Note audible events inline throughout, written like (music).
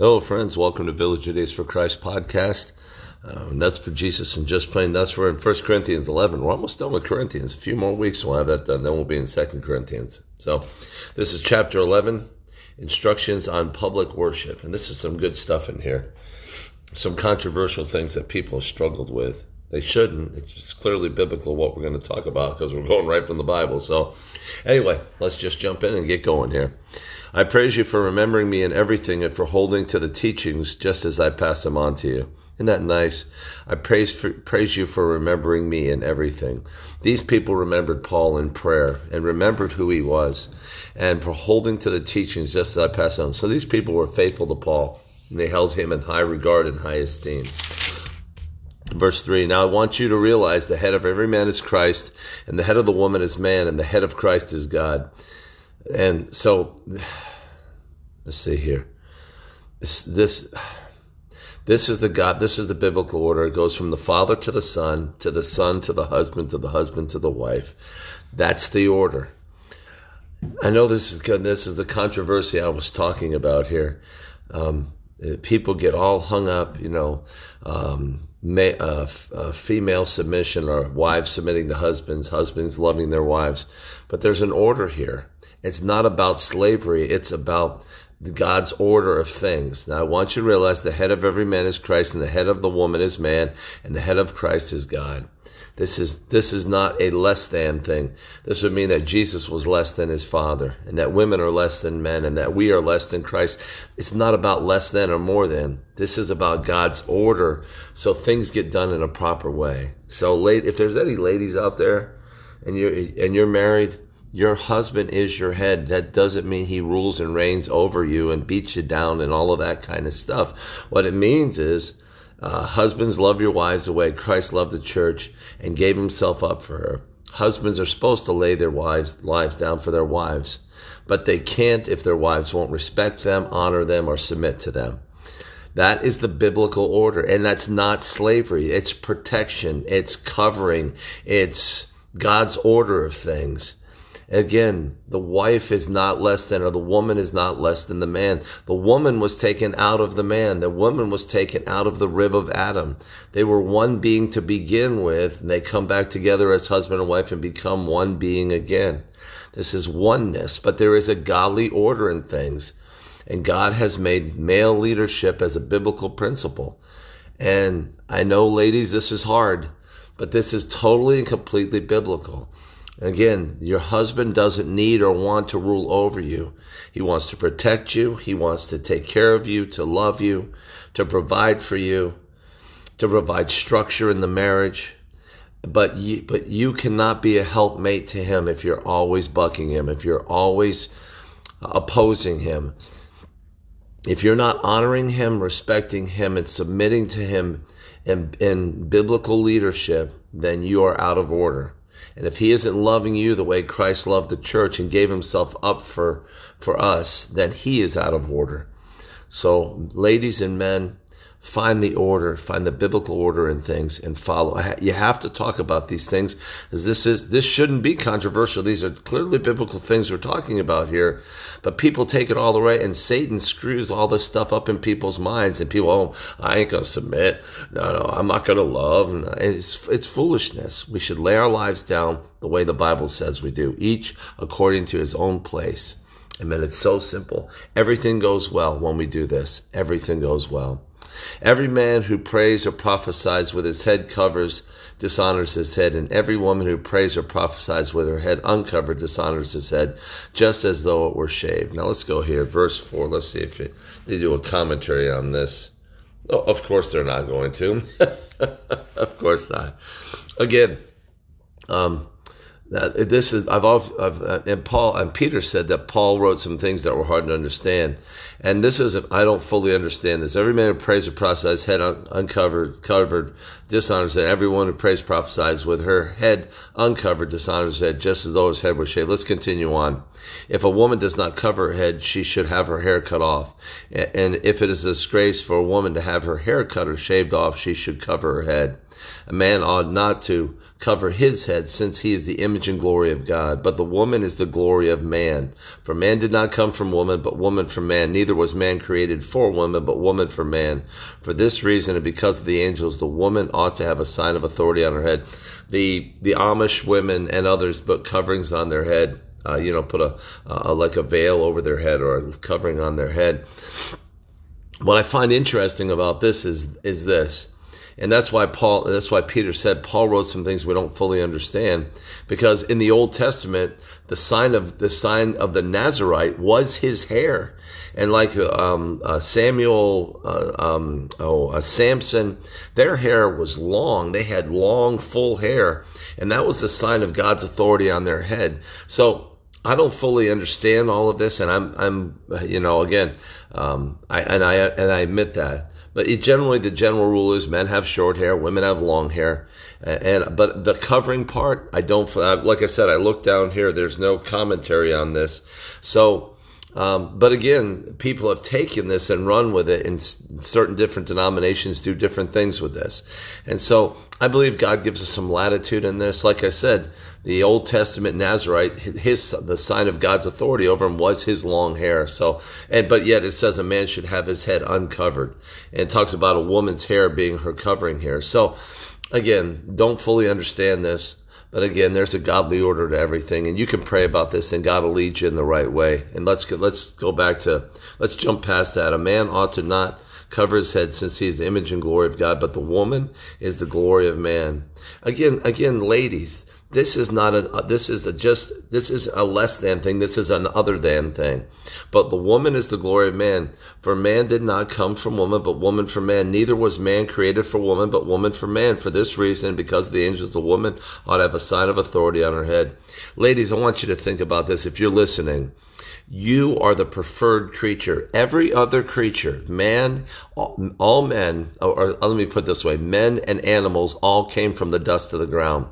Hello, friends. Welcome to Village of Days for Christ podcast. Uh, nuts for Jesus and just plain nuts. We're in 1 Corinthians 11. We're almost done with Corinthians. A few more weeks we'll have that done. Then we'll be in 2 Corinthians. So this is chapter 11, instructions on public worship. And this is some good stuff in here. Some controversial things that people have struggled with. They shouldn't. It's clearly biblical what we're going to talk about because we're going right from the Bible. So anyway, let's just jump in and get going here. I praise you for remembering me in everything and for holding to the teachings just as I pass them on to you. Isn't that nice? I praise for, praise you for remembering me in everything. These people remembered Paul in prayer and remembered who he was, and for holding to the teachings just as I pass on. So these people were faithful to Paul, and they held him in high regard and high esteem. Verse 3 Now I want you to realize the head of every man is Christ, and the head of the woman is man, and the head of Christ is God. And so, (sighs) let's see here. This, this, this is the God, this is the biblical order. It goes from the father to the son, to the son to the husband, to the husband to the wife. That's the order. I know this is. This is the controversy I was talking about here. Um, people get all hung up, you know, um, uh, f- uh, female submission or wives submitting to husbands, husbands loving their wives. But there's an order here. It's not about slavery. It's about God's order of things. Now, I want you to realize the head of every man is Christ, and the head of the woman is man, and the head of Christ is God. This is this is not a less than thing. This would mean that Jesus was less than his father, and that women are less than men, and that we are less than Christ. It's not about less than or more than. This is about God's order, so things get done in a proper way. So, late, if there's any ladies out there, and you're and you're married, your husband is your head. That doesn't mean he rules and reigns over you and beats you down and all of that kind of stuff. What it means is, uh, husbands love your wives the way Christ loved the church and gave himself up for her. Husbands are supposed to lay their wives lives down for their wives, but they can't if their wives won't respect them, honor them, or submit to them. That is the biblical order, and that's not slavery. It's protection. It's covering. It's God's order of things. Again, the wife is not less than, or the woman is not less than the man. The woman was taken out of the man. The woman was taken out of the rib of Adam. They were one being to begin with, and they come back together as husband and wife and become one being again. This is oneness, but there is a godly order in things. And God has made male leadership as a biblical principle. And I know, ladies, this is hard, but this is totally and completely biblical. Again, your husband doesn't need or want to rule over you. He wants to protect you. He wants to take care of you, to love you, to provide for you, to provide structure in the marriage. But you, but you cannot be a helpmate to him if you're always bucking him, if you're always opposing him. If you're not honoring him, respecting him, and submitting to him in, in biblical leadership, then you are out of order. And if he isn't loving you the way Christ loved the church and gave himself up for, for us, then he is out of order. So, ladies and men, find the order, find the biblical order in things and follow. You have to talk about these things as this is, this shouldn't be controversial. These are clearly biblical things we're talking about here, but people take it all the way and Satan screws all this stuff up in people's minds and people, oh, I ain't to submit. No, no, I'm not to love. And it's, it's foolishness. We should lay our lives down the way the Bible says we do, each according to his own place. And then it's so simple. Everything goes well when we do this. Everything goes well. Every man who prays or prophesies with his head covers dishonors his head, and every woman who prays or prophesies with her head uncovered dishonors his head, just as though it were shaved. Now let's go here, verse 4. Let's see if they do a commentary on this. Oh, of course, they're not going to. (laughs) of course not. Again, um, this is I've, I've uh, and Paul and Peter said that Paul wrote some things that were hard to understand, and this is I don't fully understand this. Every man who prays or prophesies head un, uncovered covered dishonors head. Everyone who prays prophesies with her head uncovered dishonors head, just as though his head were shaved. Let's continue on. If a woman does not cover her head, she should have her hair cut off, and if it is a disgrace for a woman to have her hair cut or shaved off, she should cover her head. A man ought not to cover his head, since he is the image and glory of God. But the woman is the glory of man. For man did not come from woman, but woman from man. Neither was man created for woman, but woman for man. For this reason, and because of the angels, the woman ought to have a sign of authority on her head. The the Amish women and others put coverings on their head. Uh, you know, put a, a like a veil over their head or a covering on their head. What I find interesting about this is is this and that's why Paul, that's why Peter said Paul wrote some things we don't fully understand because in the Old Testament, the sign of the sign of the Nazarite was his hair. And like um, uh, Samuel, uh, um, oh, uh, Samson, their hair was long. They had long, full hair, and that was the sign of God's authority on their head. So I don't fully understand all of this, and I'm, I'm, you know, again, um, I, and I, and I admit that. But it, generally, the general rule is men have short hair, women have long hair, and, but the covering part, I don't. Like I said, I look down here. There's no commentary on this, so um, but again, people have taken this and run with it, and certain different denominations do different things with this. And so I believe God gives us some latitude in this. Like I said, the Old Testament Nazarite, his the sign of God's authority over him was his long hair. So, and but yet it says a man should have his head uncovered, and talks about a woman's hair being her covering hair. So, again, don't fully understand this. But again, there's a godly order to everything, and you can pray about this, and God will lead you in the right way. And let's let's go back to let's jump past that. A man ought to not cover his head since he is the image and glory of God, but the woman is the glory of man. Again, again, ladies, this is not a, uh, this is a just, this is a less than thing. This is an other than thing. But the woman is the glory of man. For man did not come from woman, but woman from man. Neither was man created for woman, but woman for man. For this reason, because the angels, the woman ought to have a sign of authority on her head. Ladies, I want you to think about this. If you're listening, you are the preferred creature. Every other creature, man, all, all men, or, or let me put this way, men and animals all came from the dust of the ground.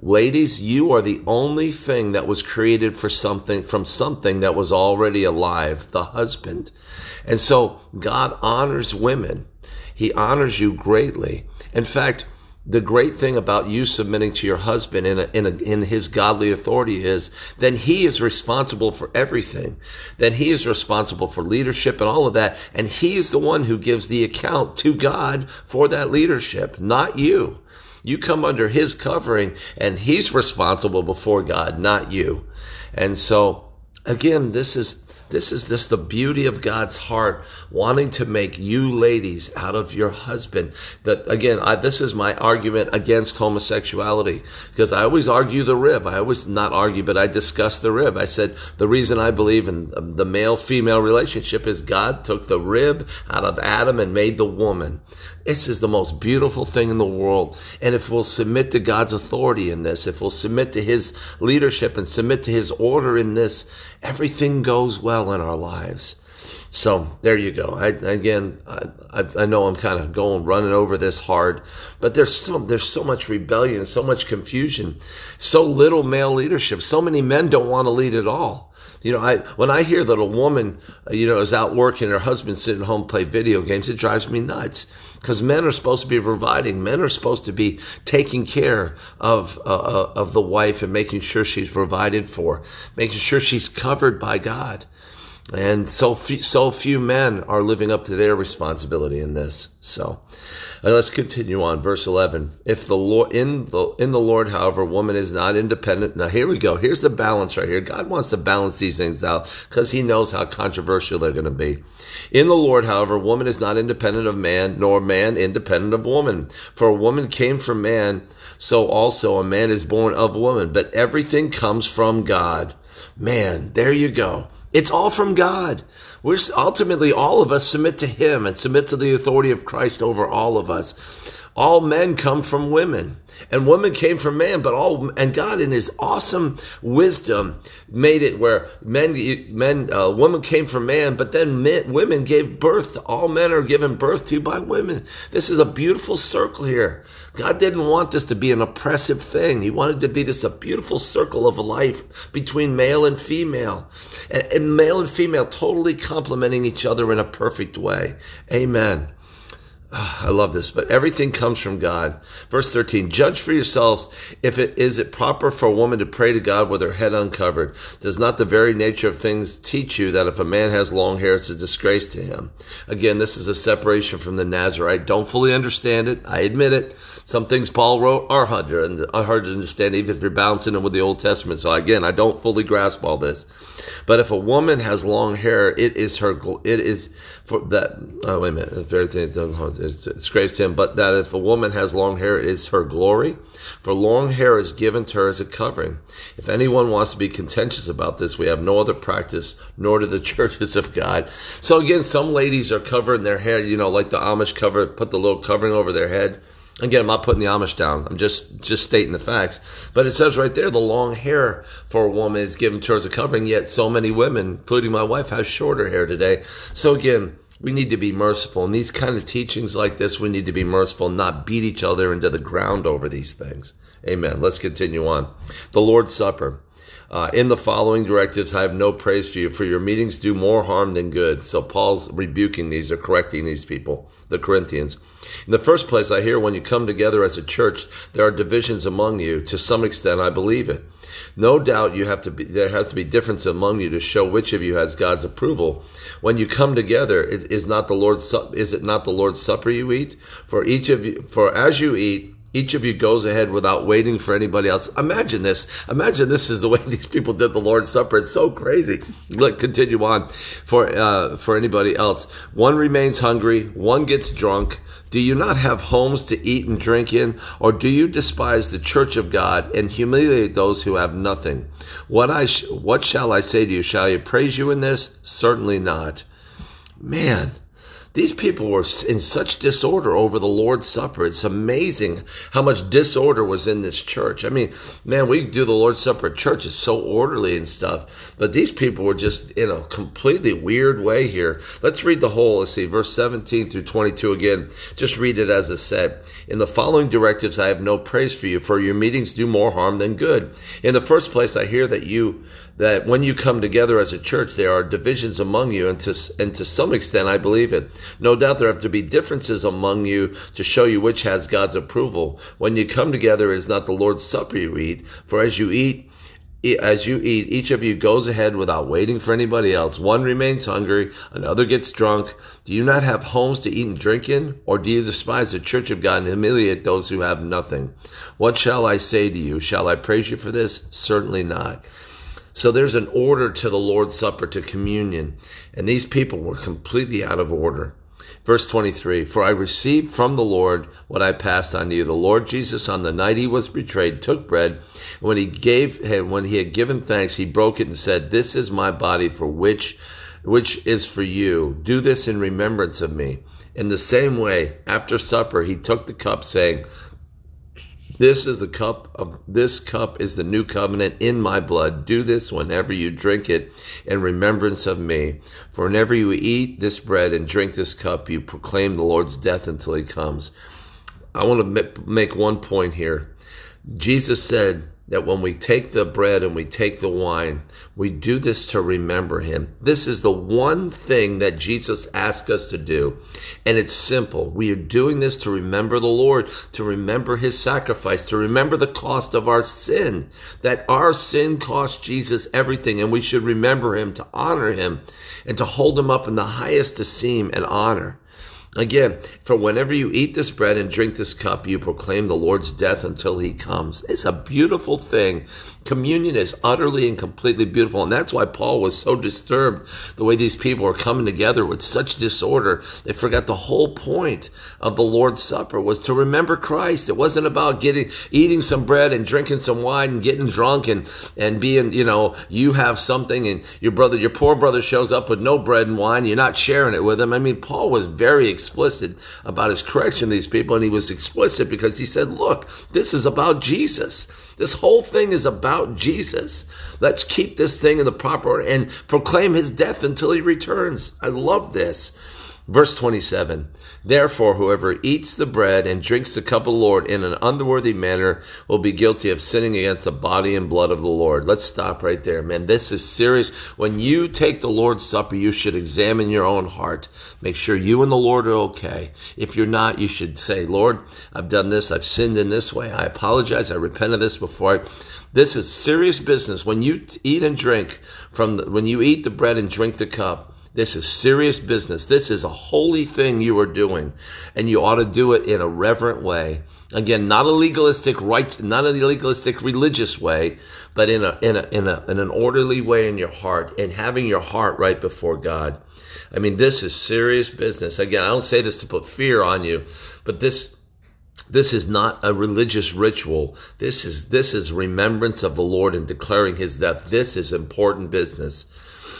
Ladies, you are the only thing that was created for something, from something that was already alive, the husband. And so God honors women. He honors you greatly. In fact, the great thing about you submitting to your husband in, a, in, a, in his godly authority is then he is responsible for everything. Then he is responsible for leadership and all of that. And he is the one who gives the account to God for that leadership, not you. You come under his covering and he's responsible before God, not you. And so again, this is this is just the beauty of God's heart, wanting to make you ladies out of your husband. That again, I, this is my argument against homosexuality because I always argue the rib. I always not argue, but I discuss the rib. I said the reason I believe in um, the male female relationship is God took the rib out of Adam and made the woman. This is the most beautiful thing in the world. And if we'll submit to God's authority in this, if we'll submit to His leadership and submit to His order in this, everything goes well in our lives. So there you go. I, again, I, I know I'm kind of going running over this hard, but there's so there's so much rebellion, so much confusion, so little male leadership. So many men don't want to lead at all. You know, I when I hear that a woman, you know, is out working, her husband sitting home play video games, it drives me nuts because men are supposed to be providing. Men are supposed to be taking care of uh, uh, of the wife and making sure she's provided for, making sure she's covered by God. And so few, so few men are living up to their responsibility in this. So uh, let's continue on. Verse 11. If the Lord, in the, in the Lord, however, woman is not independent. Now here we go. Here's the balance right here. God wants to balance these things out because he knows how controversial they're going to be. In the Lord, however, woman is not independent of man, nor man independent of woman. For a woman came from man, so also a man is born of woman. But everything comes from God. Man, there you go. It's all from God. We're ultimately all of us submit to Him and submit to the authority of Christ over all of us. All men come from women and women came from man, but all, and God in his awesome wisdom made it where men, men, uh, woman came from man, but then men, women gave birth. All men are given birth to by women. This is a beautiful circle here. God didn't want this to be an oppressive thing. He wanted to be this a beautiful circle of life between male and female, and, and male and female totally complementing each other in a perfect way. Amen. Ah, I love this, but everything comes from God. Verse 13, judge for yourselves if it is it proper for a woman to pray to God with her head uncovered. Does not the very nature of things teach you that if a man has long hair, it's a disgrace to him? Again, this is a separation from the Nazarite. Don't fully understand it. I admit it. Some things Paul wrote are hard to, hard to understand, even if you're bouncing them with the Old Testament. So again, I don't fully grasp all this. But if a woman has long hair, it is her, it is for that. Oh, wait a minute. Very thing, it's disgrace to him. But that if a woman has long hair, it is her glory. For long hair is given to her as a covering. If anyone wants to be contentious about this, we have no other practice, nor do the (laughs) churches of God. So again, some ladies are covering their hair, you know, like the Amish cover, put the little covering over their head. Again, I'm not putting the Amish down. I'm just just stating the facts. But it says right there, the long hair for a woman is given to her as a covering. Yet so many women, including my wife, have shorter hair today. So again, we need to be merciful. And these kind of teachings like this, we need to be merciful, not beat each other into the ground over these things. Amen. Let's continue on. The Lord's Supper. Uh, in the following directives, I have no praise for you, for your meetings do more harm than good. So Paul's rebuking these or correcting these people, the Corinthians. In the first place, I hear when you come together as a church, there are divisions among you. To some extent, I believe it. No doubt you have to be, there has to be difference among you to show which of you has God's approval. When you come together, is, is not the Lord's, is it not the Lord's supper you eat? For each of you, for as you eat, each of you goes ahead without waiting for anybody else. Imagine this. Imagine this is the way (laughs) these people did the Lord's Supper. It's so crazy. Look, continue on. For uh, for anybody else, one remains hungry, one gets drunk. Do you not have homes to eat and drink in, or do you despise the church of God and humiliate those who have nothing? What I sh- what shall I say to you? Shall I praise you in this? Certainly not. Man these people were in such disorder over the Lord's Supper. It's amazing how much disorder was in this church. I mean, man, we do the Lord's Supper at church. It's so orderly and stuff. But these people were just in a completely weird way here. Let's read the whole. Let's see, verse 17 through 22 again. Just read it as it said. In the following directives, I have no praise for you, for your meetings do more harm than good. In the first place, I hear that you that when you come together as a church, there are divisions among you, and to, and to some extent, I believe it. No doubt there have to be differences among you to show you which has God's approval. When you come together, it is not the Lord's Supper you eat, for as you eat, as you eat, each of you goes ahead without waiting for anybody else. One remains hungry, another gets drunk. Do you not have homes to eat and drink in? Or do you despise the church of God and humiliate those who have nothing? What shall I say to you? Shall I praise you for this? Certainly not. So there's an order to the Lord's Supper, to communion. And these people were completely out of order. Verse 23 For I received from the Lord what I passed on to you. The Lord Jesus, on the night he was betrayed, took bread. And when he gave, when he had given thanks, he broke it and said, This is my body for which, which is for you. Do this in remembrance of me. In the same way, after supper, he took the cup, saying, this is the cup of this cup is the new covenant in my blood. Do this whenever you drink it in remembrance of me. For whenever you eat this bread and drink this cup, you proclaim the Lord's death until he comes. I want to make one point here. Jesus said, that when we take the bread and we take the wine, we do this to remember him. This is the one thing that Jesus asked us to do. And it's simple. We are doing this to remember the Lord, to remember his sacrifice, to remember the cost of our sin, that our sin cost Jesus everything. And we should remember him, to honor him, and to hold him up in the highest esteem and honor. Again, for whenever you eat this bread and drink this cup, you proclaim the Lord's death until he comes. It's a beautiful thing Communion is utterly and completely beautiful. And that's why Paul was so disturbed the way these people were coming together with such disorder. They forgot the whole point of the Lord's Supper was to remember Christ. It wasn't about getting, eating some bread and drinking some wine and getting drunk and, and being, you know, you have something and your brother, your poor brother shows up with no bread and wine. You're not sharing it with him. I mean, Paul was very explicit about his correction of these people. And he was explicit because he said, look, this is about Jesus. This whole thing is about Jesus. Let's keep this thing in the proper order and proclaim his death until he returns. I love this. Verse 27 Therefore, whoever eats the bread and drinks the cup of the Lord in an unworthy manner will be guilty of sinning against the body and blood of the Lord. Let's stop right there, man. This is serious. When you take the Lord's Supper, you should examine your own heart. Make sure you and the Lord are okay. If you're not, you should say, Lord, I've done this. I've sinned in this way. I apologize. I repent of this before I. This is serious business. When you eat and drink from the, when you eat the bread and drink the cup, this is serious business. This is a holy thing you are doing, and you ought to do it in a reverent way. Again, not a legalistic right, not a legalistic religious way, but in a in a in a in an orderly way in your heart and having your heart right before God. I mean, this is serious business. Again, I don't say this to put fear on you, but this this is not a religious ritual. This is this is remembrance of the Lord and declaring his death. This is important business.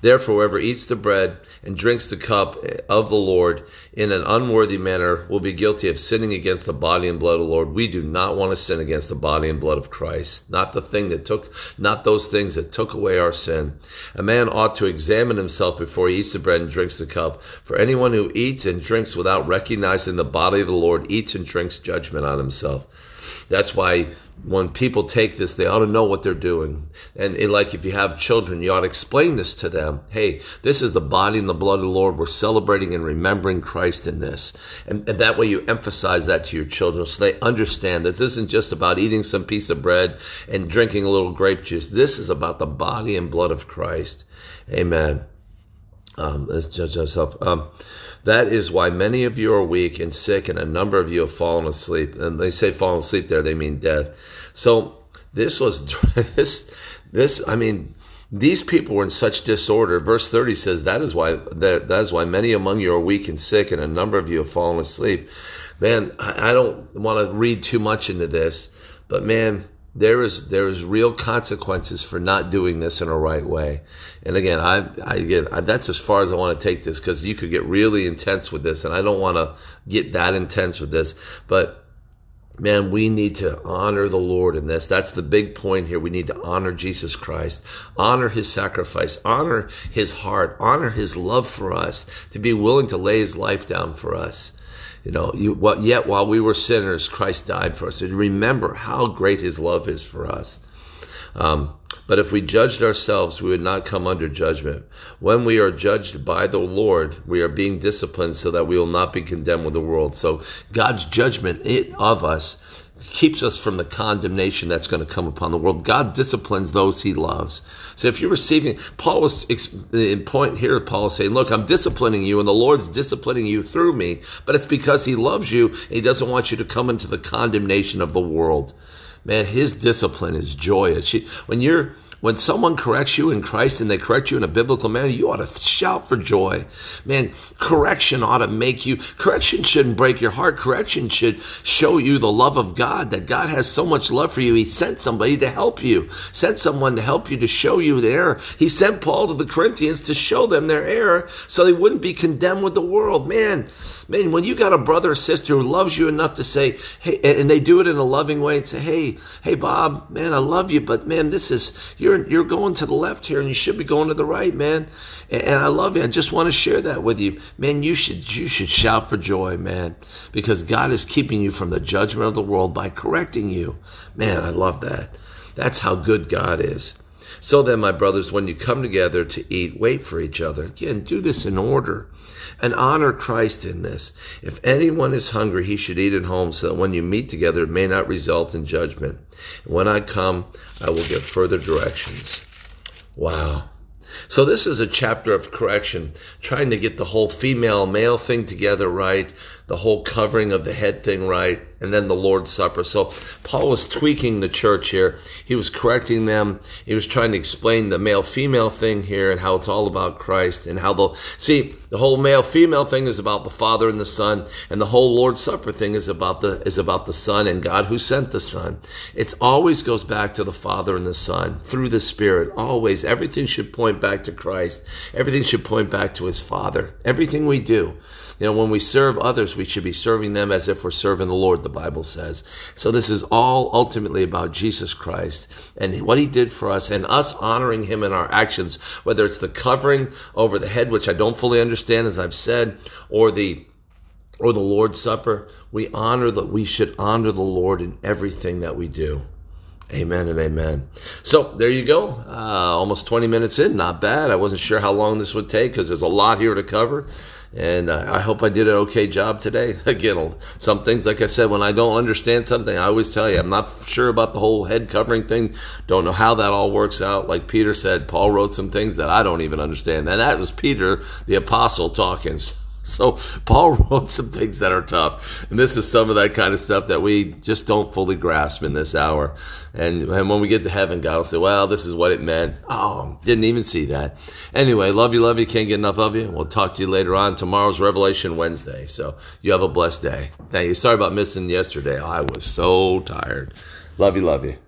Therefore, whoever eats the bread and drinks the cup of the Lord in an unworthy manner will be guilty of sinning against the body and blood of the Lord. We do not want to sin against the body and blood of Christ, not the thing that took, not those things that took away our sin. A man ought to examine himself before he eats the bread and drinks the cup. For anyone who eats and drinks without recognizing the body of the Lord eats and drinks judgment on himself. That's why when people take this, they ought to know what they're doing. And it, like if you have children, you ought to explain this to them. Hey, this is the body and the blood of the Lord. We're celebrating and remembering Christ in this. And, and that way you emphasize that to your children so they understand that this isn't just about eating some piece of bread and drinking a little grape juice. This is about the body and blood of Christ. Amen. Um, let's judge ourselves. Um, that is why many of you are weak and sick, and a number of you have fallen asleep. And they say fallen asleep there, they mean death. So this was (laughs) this this. I mean, these people were in such disorder. Verse thirty says that is why that that is why many among you are weak and sick, and a number of you have fallen asleep. Man, I, I don't want to read too much into this, but man there is there is real consequences for not doing this in a right way. And again, I, I again that's as far as I want to take this because you could get really intense with this, and I don't want to get that intense with this. But man, we need to honor the Lord in this. That's the big point here. We need to honor Jesus Christ, honor His sacrifice, honor His heart, honor His love for us, to be willing to lay His life down for us. You know, you, yet while we were sinners, Christ died for us. And remember how great his love is for us. Um, but if we judged ourselves, we would not come under judgment. When we are judged by the Lord, we are being disciplined so that we will not be condemned with the world. So God's judgment of us keeps us from the condemnation that's going to come upon the world. God disciplines those he loves. So if you're receiving, Paul was in point here, Paul is saying, look, I'm disciplining you and the Lord's disciplining you through me, but it's because he loves you and he doesn't want you to come into the condemnation of the world. Man, his discipline is joyous. When you're, when someone corrects you in Christ and they correct you in a biblical manner, you ought to shout for joy. Man, correction ought to make you, correction shouldn't break your heart. Correction should show you the love of God, that God has so much love for you. He sent somebody to help you, sent someone to help you to show you the error. He sent Paul to the Corinthians to show them their error so they wouldn't be condemned with the world. Man, man, when you got a brother or sister who loves you enough to say, hey, and they do it in a loving way and say, hey, hey, Bob, man, I love you, but man, this is, you're you're going to the left here and you should be going to the right, man. And, and I love you. I just want to share that with you. Man, you should you should shout for joy, man, because God is keeping you from the judgment of the world by correcting you. Man, I love that. That's how good God is. So then, my brothers, when you come together to eat, wait for each other. Again, do this in order and honor Christ in this. If anyone is hungry, he should eat at home so that when you meet together, it may not result in judgment. when I come, I will give further directions. Wow. So this is a chapter of correction, trying to get the whole female male thing together right, the whole covering of the head thing right, and then the Lord's Supper. So Paul was tweaking the church here. He was correcting them. He was trying to explain the male female thing here and how it's all about Christ and how the see the whole male female thing is about the Father and the Son, and the whole Lord's Supper thing is about the is about the Son and God who sent the Son. It always goes back to the Father and the Son through the Spirit. Always everything should point back to Christ. Everything should point back to his Father. Everything we do. You know, when we serve others, we should be serving them as if we're serving the Lord, the Bible says. So this is all ultimately about Jesus Christ and what he did for us and us honoring him in our actions, whether it's the covering over the head, which I don't fully understand, as I've said, or the or the Lord's Supper. We honor that we should honor the Lord in everything that we do. Amen and amen. So there you go. Uh, almost 20 minutes in. Not bad. I wasn't sure how long this would take because there's a lot here to cover. And uh, I hope I did an okay job today. (laughs) Again, some things, like I said, when I don't understand something, I always tell you, I'm not sure about the whole head covering thing. Don't know how that all works out. Like Peter said, Paul wrote some things that I don't even understand. And that was Peter, the apostle, talking. So Paul (laughs) wrote some things that are tough, and this is some of that kind of stuff that we just don't fully grasp in this hour. And, and when we get to heaven, God will say, "Well, this is what it meant." Oh, didn't even see that. Anyway, love you, love you. Can't get enough of you. We'll talk to you later on. Tomorrow's Revelation Wednesday, so you have a blessed day. Thank you. Sorry about missing yesterday. I was so tired. Love you, love you.